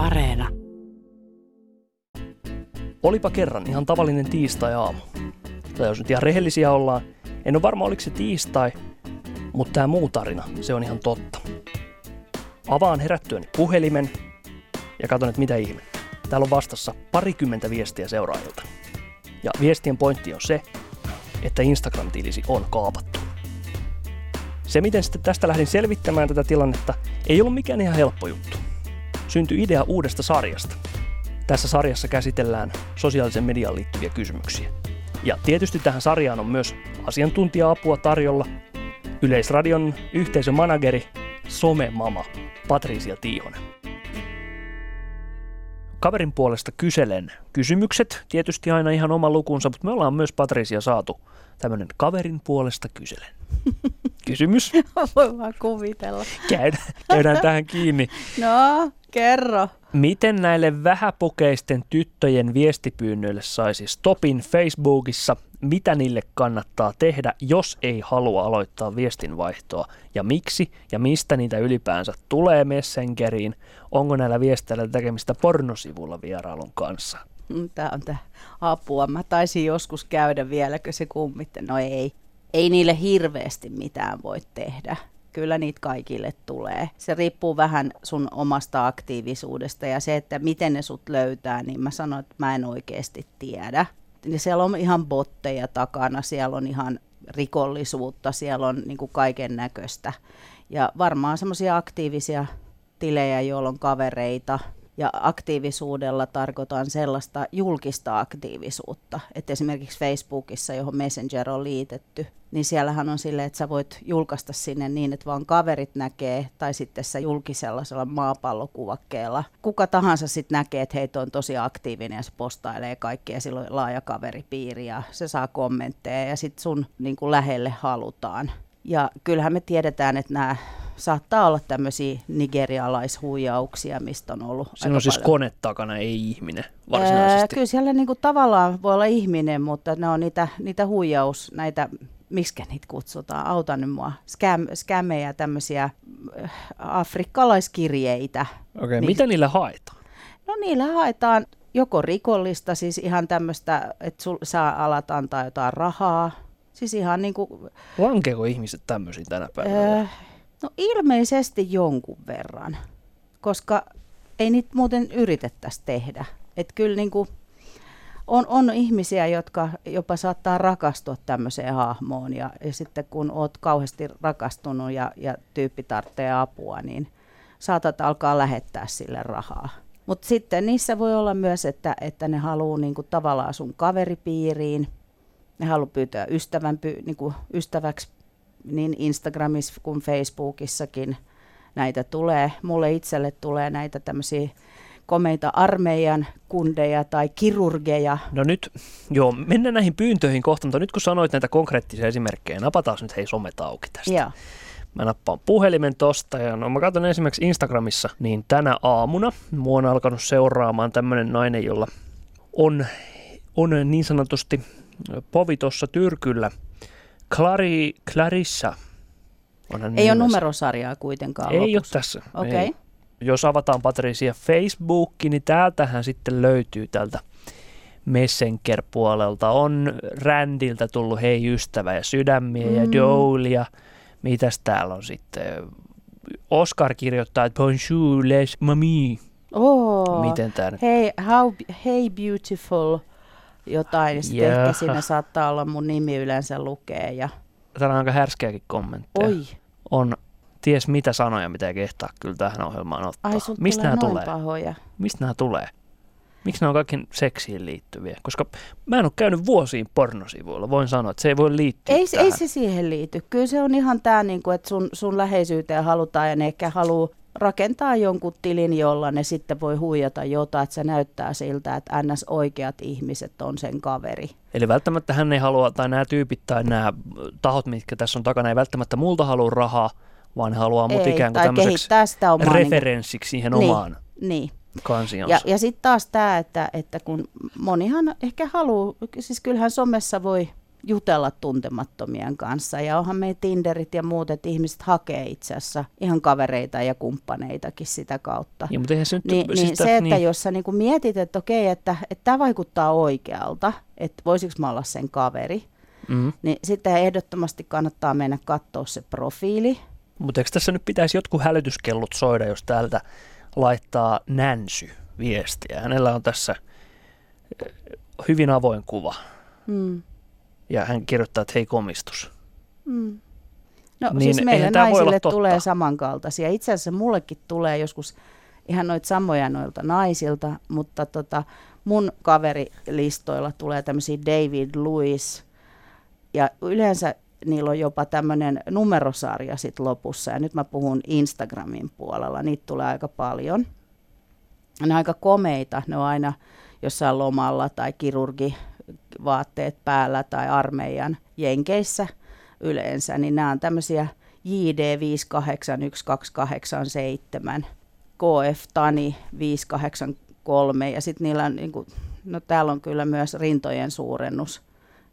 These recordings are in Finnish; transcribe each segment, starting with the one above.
Areena. Olipa kerran ihan tavallinen tiistai-aamu. Tai jos nyt ihan rehellisiä ollaan, en ole varma oliko se tiistai, mutta tämä muu tarina, se on ihan totta. Avaan herättyäni puhelimen ja katson, että mitä ihme. Täällä on vastassa parikymmentä viestiä seuraajilta. Ja viestien pointti on se, että Instagram-tilisi on kaapattu. Se, miten sitten tästä lähdin selvittämään tätä tilannetta, ei ollut mikään ihan helppo juttu. Syntyi idea uudesta sarjasta. Tässä sarjassa käsitellään sosiaalisen mediaan liittyviä kysymyksiä. Ja tietysti tähän sarjaan on myös asiantuntija-apua tarjolla. Yleisradion yhteisömanageri, somemama Patricia Tiihonen. Kaverin puolesta kyselen kysymykset, tietysti aina ihan oma lukunsa, mutta me ollaan myös Patricia saatu tämmöinen kaverin puolesta kyselen. Kysymys. Voi vaan kuvitella. Käydään, käydään tähän kiinni. No, kerro. Miten näille vähäpokeisten tyttöjen viestipyynnöille saisi stopin Facebookissa? Mitä niille kannattaa tehdä, jos ei halua aloittaa viestinvaihtoa? Ja miksi ja mistä niitä ylipäänsä tulee Messengeriin? Onko näillä viesteillä tekemistä pornosivulla vierailun kanssa? Tämä on tämä apua. Mä taisin joskus käydä vieläkö se kummitte. No ei. Ei niille hirveästi mitään voi tehdä kyllä niitä kaikille tulee. Se riippuu vähän sun omasta aktiivisuudesta ja se, että miten ne sut löytää, niin mä sanon, että mä en oikeasti tiedä. Ja siellä on ihan botteja takana, siellä on ihan rikollisuutta, siellä on niin kaiken näköistä. Ja varmaan semmoisia aktiivisia tilejä, joilla on kavereita, ja aktiivisuudella tarkoitan sellaista julkista aktiivisuutta, että esimerkiksi Facebookissa, johon Messenger on liitetty, niin siellähän on silleen, että sä voit julkaista sinne niin, että vaan kaverit näkee, tai sitten sä julkisella maapallokuvakkeella. Kuka tahansa sitten näkee, että heitä on tosi aktiivinen ja se postailee kaikkea, silloin laaja kaveripiiri ja se saa kommentteja ja sitten sun niin kuin lähelle halutaan. Ja kyllähän me tiedetään, että nämä saattaa olla tämmöisiä nigerialaishuijauksia, mistä on ollut Siinä on siis paljon. kone takana, ei ihminen varsinaisesti. Ää, kyllä siellä niinku tavallaan voi olla ihminen, mutta ne on niitä, niitä huijaus, näitä miksi niitä kutsutaan, auta nyt mua, Scam, skämejä, tämmöisiä äh, afrikkalaiskirjeitä. Okei, okay, mitä niillä haetaan? No niillä haetaan joko rikollista, siis ihan tämmöistä, että sul, sä alat antaa jotain rahaa. Siis ihan niin kuin... Lankeeko ihmiset tämmöisiin tänä päivänä? Äh, no ilmeisesti jonkun verran, koska ei niitä muuten yritettäisi tehdä. Että kyllä niin kuin on, on ihmisiä, jotka jopa saattaa rakastua tämmöiseen hahmoon ja, ja sitten kun oot kauheasti rakastunut ja, ja tyyppi tarvitsee apua, niin saatat alkaa lähettää sille rahaa. Mutta sitten niissä voi olla myös, että, että ne haluaa niinku tavallaan sun kaveripiiriin, ne haluaa pyytää ystävän, py, niinku ystäväksi niin Instagramissa kuin Facebookissakin näitä tulee. Mulle itselle tulee näitä tämmöisiä komeita armeijan kundeja tai kirurgeja. No nyt, joo, mennään näihin pyyntöihin kohta, mutta nyt kun sanoit näitä konkreettisia esimerkkejä, napataan nyt hei somet auki tästä. Joo. Mä nappaan puhelimen tosta ja no mä katson esimerkiksi Instagramissa, niin tänä aamuna mua on alkanut seuraamaan tämmönen nainen, jolla on, on niin sanotusti povi tuossa tyrkyllä. Clari, Clarissa. Ei ole numerosarjaa kuitenkaan Ei lopussa. ole tässä. Okei. Okay jos avataan Patricia Facebook, niin täältähän sitten löytyy tältä Messenger-puolelta. On Rändiltä tullut hei ystävä ja sydämiä mm. ja doulia. Mitäs täällä on sitten? Oscar kirjoittaa, että bonjour les mami. Oh, Miten tämä nyt? Hey, how, hey beautiful jotain. Sitten yeah. ehkä siinä saattaa olla mun nimi yleensä lukee. Ja... Täällä on aika härskeäkin kommentteja. Oi. On ties mitä sanoja, mitä ei kehtaa kyllä tähän ohjelmaan ottaa. Ai, Mistä nämä tulee? Pahoja. Mistä nämä tulee? Miksi nämä on kaikki seksiin liittyviä? Koska mä en ole käynyt vuosiin pornosivuilla. Voin sanoa, että se ei voi liittyä Ei, tähän. ei se siihen liity. Kyllä se on ihan tämä, niin kuin, että sun, sun läheisyyteen halutaan ja ne ehkä haluaa rakentaa jonkun tilin, jolla ne sitten voi huijata jotain, että se näyttää siltä, että ns. oikeat ihmiset on sen kaveri. Eli välttämättä hän ei halua, tai nämä tyypit tai nämä tahot, mitkä tässä on takana, ei välttämättä multa halua rahaa, vaan haluaa mut Ei, ikään kuin tämmöiseksi sitä omaa, niinku- referenssiksi niin, siihen omaan niin. kansionsa. Ja, ja sitten taas tämä, että, että kun monihan ehkä haluaa, siis kyllähän somessa voi jutella tuntemattomien kanssa. Ja onhan meidän Tinderit ja muut, että ihmiset hakee itse asiassa ihan kavereita ja kumppaneitakin sitä kautta. Ja, mutta se, nyt, niin, siis niin se, että niin. jos sä niin mietit, että okei, että, että tämä vaikuttaa oikealta, että voisiko mä olla sen kaveri, mm-hmm. niin sitten ehdottomasti kannattaa mennä katsoa se profiili. Mutta eikö tässä nyt pitäisi jotkut hälytyskellot soida, jos täältä laittaa Nänsy viestiä? Hänellä on tässä eh, hyvin avoin kuva. Mm. Ja hän kirjoittaa, että hei komistus. Mm. No niin, siis meille naisille tulee samankaltaisia. Itse asiassa mullekin tulee joskus ihan noita samoja noilta naisilta, mutta tota, mun kaverilistoilla tulee tämmöisiä David Lewis, ja yleensä niillä on jopa tämmöinen numerosarja sit lopussa, ja nyt mä puhun Instagramin puolella, niitä tulee aika paljon. Ne on aika komeita, ne on aina jossain lomalla tai kirurgivaatteet päällä tai armeijan jenkeissä yleensä, niin nämä on tämmöisiä JD581287, KF Tani 583 ja sitten niillä on, niin kuin, no täällä on kyllä myös rintojen suurennus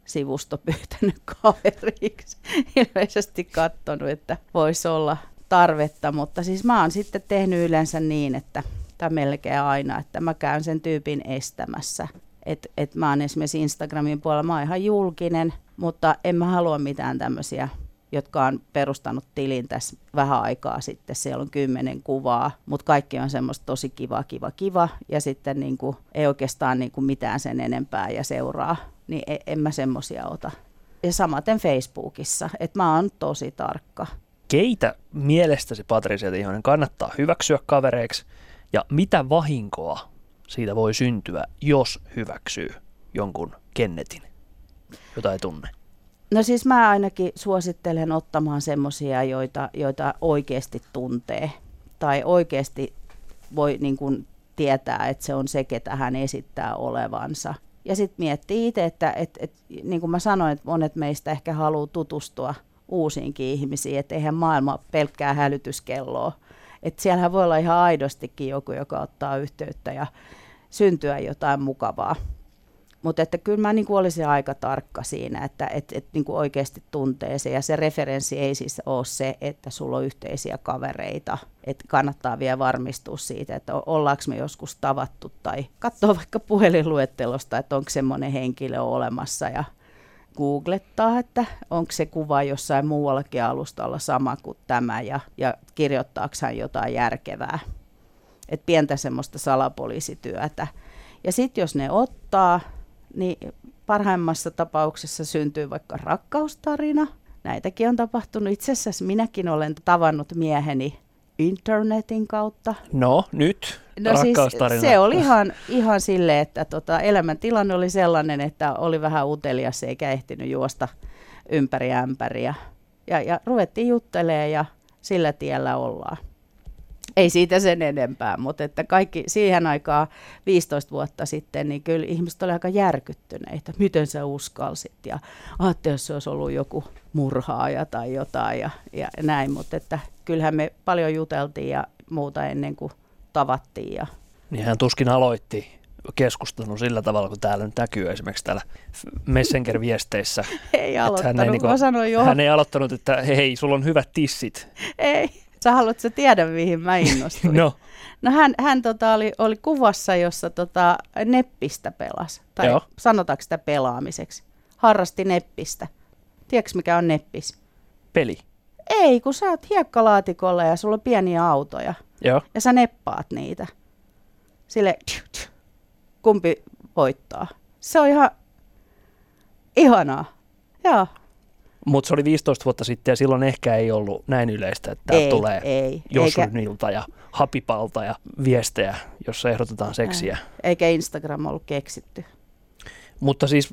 sivusto pyytänyt kaveriksi. Ilmeisesti katsonut, että voisi olla tarvetta, mutta siis mä oon sitten tehnyt yleensä niin, että tai melkein aina, että mä käyn sen tyypin estämässä. Että et mä oon esimerkiksi Instagramin puolella, mä oon ihan julkinen, mutta en mä halua mitään tämmöisiä jotka on perustanut tilin tässä vähän aikaa sitten. Siellä on kymmenen kuvaa, mutta kaikki on semmoista tosi kiva, kiva, kiva. Ja sitten niin ei oikeastaan niin mitään sen enempää ja seuraa, niin en, en mä semmoisia ota. Ja samaten Facebookissa, että mä oon tosi tarkka. Keitä mielestäsi Patricia Tihonen kannattaa hyväksyä kavereiksi ja mitä vahinkoa siitä voi syntyä, jos hyväksyy jonkun kennetin, jota ei tunne? No siis mä ainakin suosittelen ottamaan semmoisia, joita, joita oikeasti tuntee tai oikeasti voi niin kuin tietää, että se on se, ketä hän esittää olevansa. Ja sitten miettii itse, että et, et, niin kuin mä sanoin, että monet meistä ehkä haluaa tutustua uusiinkin ihmisiin, että eihän maailma pelkkää hälytyskelloa. Että siellähän voi olla ihan aidostikin joku, joka ottaa yhteyttä ja syntyä jotain mukavaa. Mutta että kyllä mä niin olisin aika tarkka siinä, että et, et niin kuin oikeasti tuntee se. Ja se referenssi ei siis ole se, että sulla on yhteisiä kavereita. Että kannattaa vielä varmistua siitä, että ollaanko me joskus tavattu tai katsoa vaikka puhelinluettelosta, että onko semmoinen henkilö olemassa ja googlettaa, että onko se kuva jossain muuallakin alustalla sama kuin tämä ja, ja kirjoittaako hän jotain järkevää. Että pientä semmoista salapoliisityötä. Ja sitten jos ne ottaa, niin parhaimmassa tapauksessa syntyy vaikka rakkaustarina. Näitäkin on tapahtunut. Itse asiassa minäkin olen tavannut mieheni internetin kautta. No, nyt No siis se oli ihan, ihan silleen, että tota, elämäntilanne oli sellainen, että oli vähän utelias eikä ehtinyt juosta ympäri ämpäriä. Ja, ja ruvettiin juttelemaan ja sillä tiellä ollaan. Ei siitä sen enempää, mutta että kaikki siihen aikaan 15 vuotta sitten, niin kyllä ihmiset olivat aika järkyttyneitä. Miten sä uskalsit ja ajattelin, jos se olisi ollut joku murhaaja tai jotain ja, ja näin. Mutta että kyllähän me paljon juteltiin ja muuta ennen kuin tavattiin. Ja... Niin hän tuskin aloitti keskustelun sillä tavalla, kun täällä nyt näkyy esimerkiksi täällä Messenger-viesteissä. ei aloittanut, hän ei, niin kuin, mä sanoin jo. Hän ei aloittanut, että hei, sulla on hyvät tissit. ei. Sä haluatko tiedä, mihin mä innostuin? no. No hän, hän tota, oli, oli kuvassa, jossa tota, neppistä pelasi. Tai Joo. sanotaanko sitä pelaamiseksi? Harrasti neppistä. Tiedätkö mikä on neppis? Peli. Ei, kun sä oot hiekkalaatikolla ja sulla on pieniä autoja. Joo. Ja sä neppaat niitä. Sille kumpi voittaa. Se on ihan ihanaa. Joo. Mutta se oli 15 vuotta sitten ja silloin ehkä ei ollut näin yleistä, että ei, tulee ei. Josunilta ja Hapipalta ja viestejä, jossa ehdotetaan seksiä. Eikä Instagram ollut keksitty. Mutta siis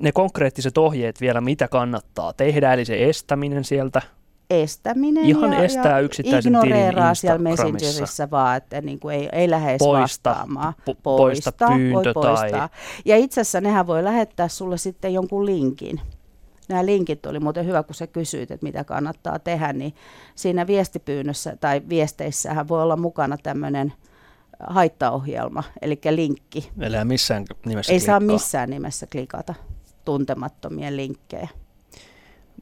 ne konkreettiset ohjeet vielä, mitä kannattaa tehdä, eli se estäminen sieltä. Estäminen Ihan ja, estää yksittäisen ignoreeraa siellä Messengerissä vaan, että niin kuin ei, ei lähde poista, vastaamaan. Po- poista, poista pyyntö voi poistaa. Tai... Ja itse asiassa nehän voi lähettää sulle sitten jonkun linkin nämä linkit oli muuten hyvä, kun sä kysyit, että mitä kannattaa tehdä, niin siinä viestipyynnössä tai viesteissähän voi olla mukana tämmöinen haittaohjelma, eli linkki. Eli missään nimessä Ei klikkaa. saa missään nimessä klikata. tuntemattomien linkkejä.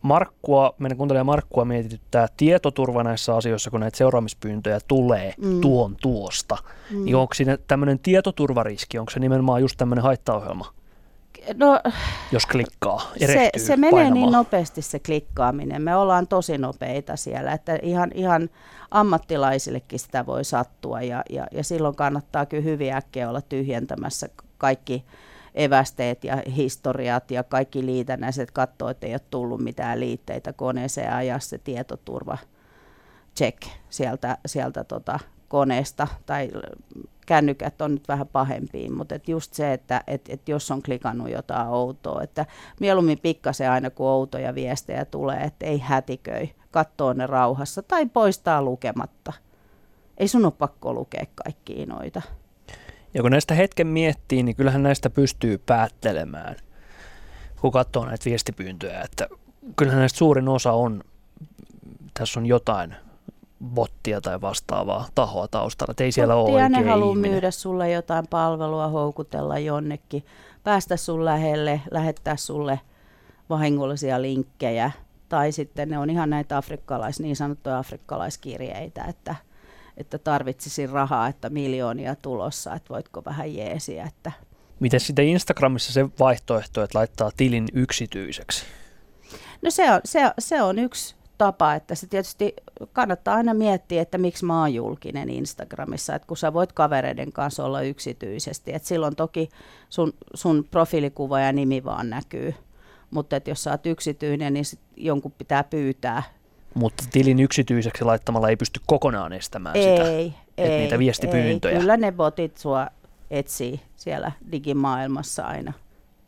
Markkua, meidän kuuntelija Markkua mietityttää tietoturva näissä asioissa, kun näitä seuraamispyyntöjä tulee mm. tuon tuosta. Mm. Niin onko siinä tämmöinen tietoturvariski, onko se nimenomaan just tämmöinen haittaohjelma? No, jos klikkaa, se, se menee painamaan. niin nopeasti se klikkaaminen. Me ollaan tosi nopeita siellä, että ihan, ihan ammattilaisillekin sitä voi sattua ja, ja, ja silloin kannattaa kyllä hyvin äkkiä olla tyhjentämässä kaikki evästeet ja historiat ja kaikki liitännäiset, katsoa, että ei ole tullut mitään liitteitä koneeseen ja ajaa se tietoturva check sieltä, sieltä tota koneesta tai kännykät on nyt vähän pahempiin, mutta et just se, että et, et jos on klikannut jotain outoa, että mieluummin pikkasen aina kun outoja viestejä tulee, että ei hätiköi, katsoo ne rauhassa tai poistaa lukematta. Ei sun ole pakko lukea kaikkia noita. Ja kun näistä hetken miettii, niin kyllähän näistä pystyy päättelemään, kun katsoo näitä viestipyyntöjä, että kyllähän näistä suurin osa on, tässä on jotain bottia tai vastaavaa tahoa taustalla. Et ei siellä Bottia, ole ne haluaa ihminen. myydä sulle jotain palvelua, houkutella jonnekin, päästä sun lähelle, lähettää sulle vahingollisia linkkejä. Tai sitten ne on ihan näitä afrikkalais, niin sanottuja afrikkalaiskirjeitä, että, että tarvitsisin rahaa, että miljoonia tulossa, että voitko vähän jeesiä. Että. Miten sitten Instagramissa se vaihtoehto, että laittaa tilin yksityiseksi? No se on, se, se on yksi tapa, että se tietysti kannattaa aina miettiä, että miksi mä oon julkinen Instagramissa, että kun sä voit kavereiden kanssa olla yksityisesti, että silloin toki sun, sun profiilikuva ja nimi vaan näkyy, mutta että jos sä oot yksityinen, niin sit jonkun pitää pyytää. Mutta tilin yksityiseksi laittamalla ei pysty kokonaan estämään ei, sitä, ei, niitä viestipyyntöjä. Ei. Kyllä ne botit sua etsii siellä digimaailmassa aina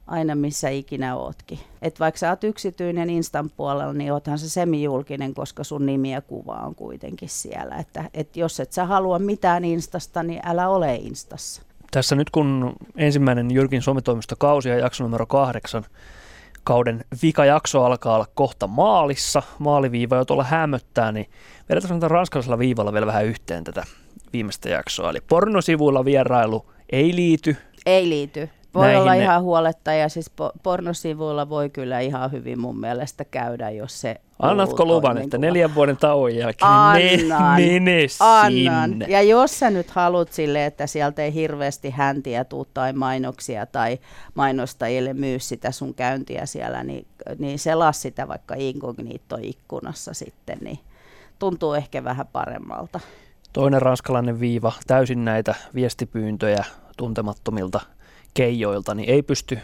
aina missä ikinä ootkin. Et vaikka sä oot yksityinen Instan puolella, niin oothan se semijulkinen, koska sun nimi ja kuva on kuitenkin siellä. Että et jos et sä halua mitään Instasta, niin älä ole Instassa. Tässä nyt kun ensimmäinen Jyrkin kausi ja jakso numero kahdeksan, kauden vikajakso alkaa olla kohta maalissa, maaliviiva jo tuolla hämöttää, niin vedetään sanotaan ranskalaisella viivalla vielä vähän yhteen tätä viimeistä jaksoa. Eli pornosivuilla vierailu ei liity. Ei liity. Voi olla ne... ihan huoletta ja siis pornosivuilla voi kyllä ihan hyvin mun mielestä käydä, jos se Annatko luvan, niin että neljän vuoden tauon jälkeen annan, mene annan. sinne? Ja jos sä nyt haluat sille, että sieltä ei hirveästi häntiä tuu tai mainoksia tai mainostajille myy sitä sun käyntiä siellä, niin, niin selaa sitä vaikka inkognito-ikkunassa sitten, niin tuntuu ehkä vähän paremmalta. Toinen ranskalainen viiva, täysin näitä viestipyyntöjä tuntemattomilta keijoilta, niin ei pysty.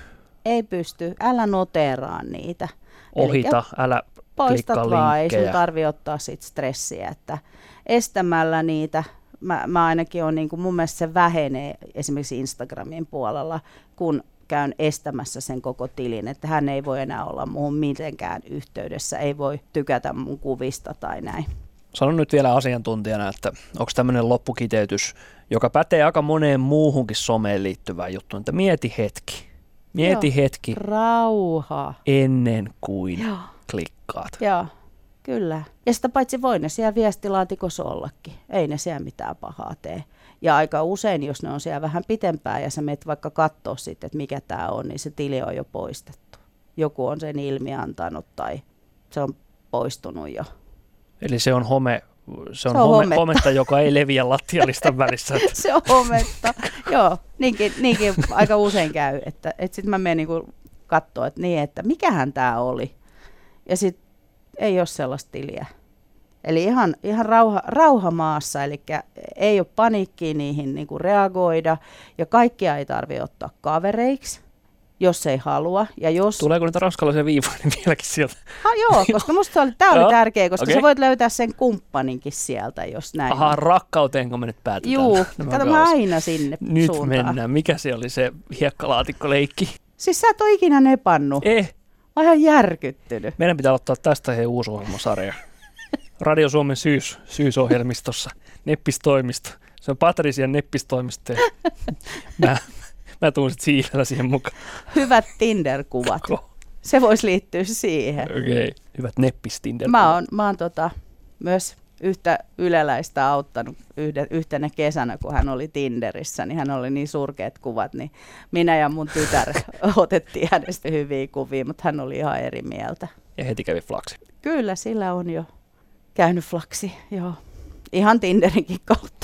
Ei pysty, älä noteraa niitä. Ohita, Elikkä älä Poistat vaan, ei sun tarvi ottaa sit stressiä, että estämällä niitä, mä, mä ainakin on niin kuin, mun mielestä se vähenee esimerkiksi Instagramin puolella, kun käyn estämässä sen koko tilin, että hän ei voi enää olla muuhun mitenkään yhteydessä, ei voi tykätä mun kuvista tai näin. Sanon nyt vielä asiantuntijana, että onko tämmöinen loppukiteytys, joka pätee aika moneen muuhunkin someen liittyvään juttuun, että mieti hetki. Mieti Joo. hetki. Rauha. Ennen kuin Joo. klikkaat. Joo, kyllä. Ja sitä paitsi voi ne siellä viestilaatikossa ollakin. Ei ne siellä mitään pahaa tee. Ja aika usein, jos ne on siellä vähän pitempään ja sä menet vaikka katsoa sitten, että mikä tämä on, niin se tili on jo poistettu. Joku on sen ilmiantanut tai se on poistunut jo. Eli se on home, se on, se on home, hometta, joka ei leviä lattialistan välissä. se on hometta, joo. Niinkin, niinkin aika usein käy, että, että sitten mä menen niinku katsoa, että niin, että mikähän tämä oli. Ja sitten ei ole sellaista tiliä. Eli ihan, ihan rauha, rauha maassa, eli ei ole paniikkiä niihin niin kuin reagoida, ja kaikkia ei tarvitse ottaa kavereiksi, jos ei halua. Ja jos... Tuleeko niitä ranskalaisia viivoja niin vieläkin sieltä? Ha, joo, koska musta oli, tämä oli tärkeä, koska okay. sä voit löytää sen kumppaninkin sieltä, jos näin Aha, rakkauteenko kun me nyt päätetään? Juu, kato mä aina sinne Nyt suuntaan. mennään. Mikä se oli se hiekkalaatikkoleikki? Siis sä et ole ikinä nepannut. Eh. Mä ihan järkyttynyt. Meidän pitää ottaa tästä he uusi ohjelmasarja. Radio Suomen syys, syysohjelmistossa. Neppistoimisto. Se on Patrician neppistoimisto. mä, Mä tuun sitten siivellä siihen mukaan. Hyvät Tinder-kuvat. Se voisi liittyä siihen. Okei, okay. hyvät neppis tinder Mä oon, mä oon tota, myös yhtä yleläistä auttanut yhde, yhtenä kesänä, kun hän oli Tinderissä, niin hän oli niin surkeat kuvat, niin minä ja mun tytär otettiin hänestä hyviä kuvia, mutta hän oli ihan eri mieltä. Ja heti kävi flaksi. Kyllä, sillä on jo käynyt flaksi, joo. Ihan Tinderinkin kautta.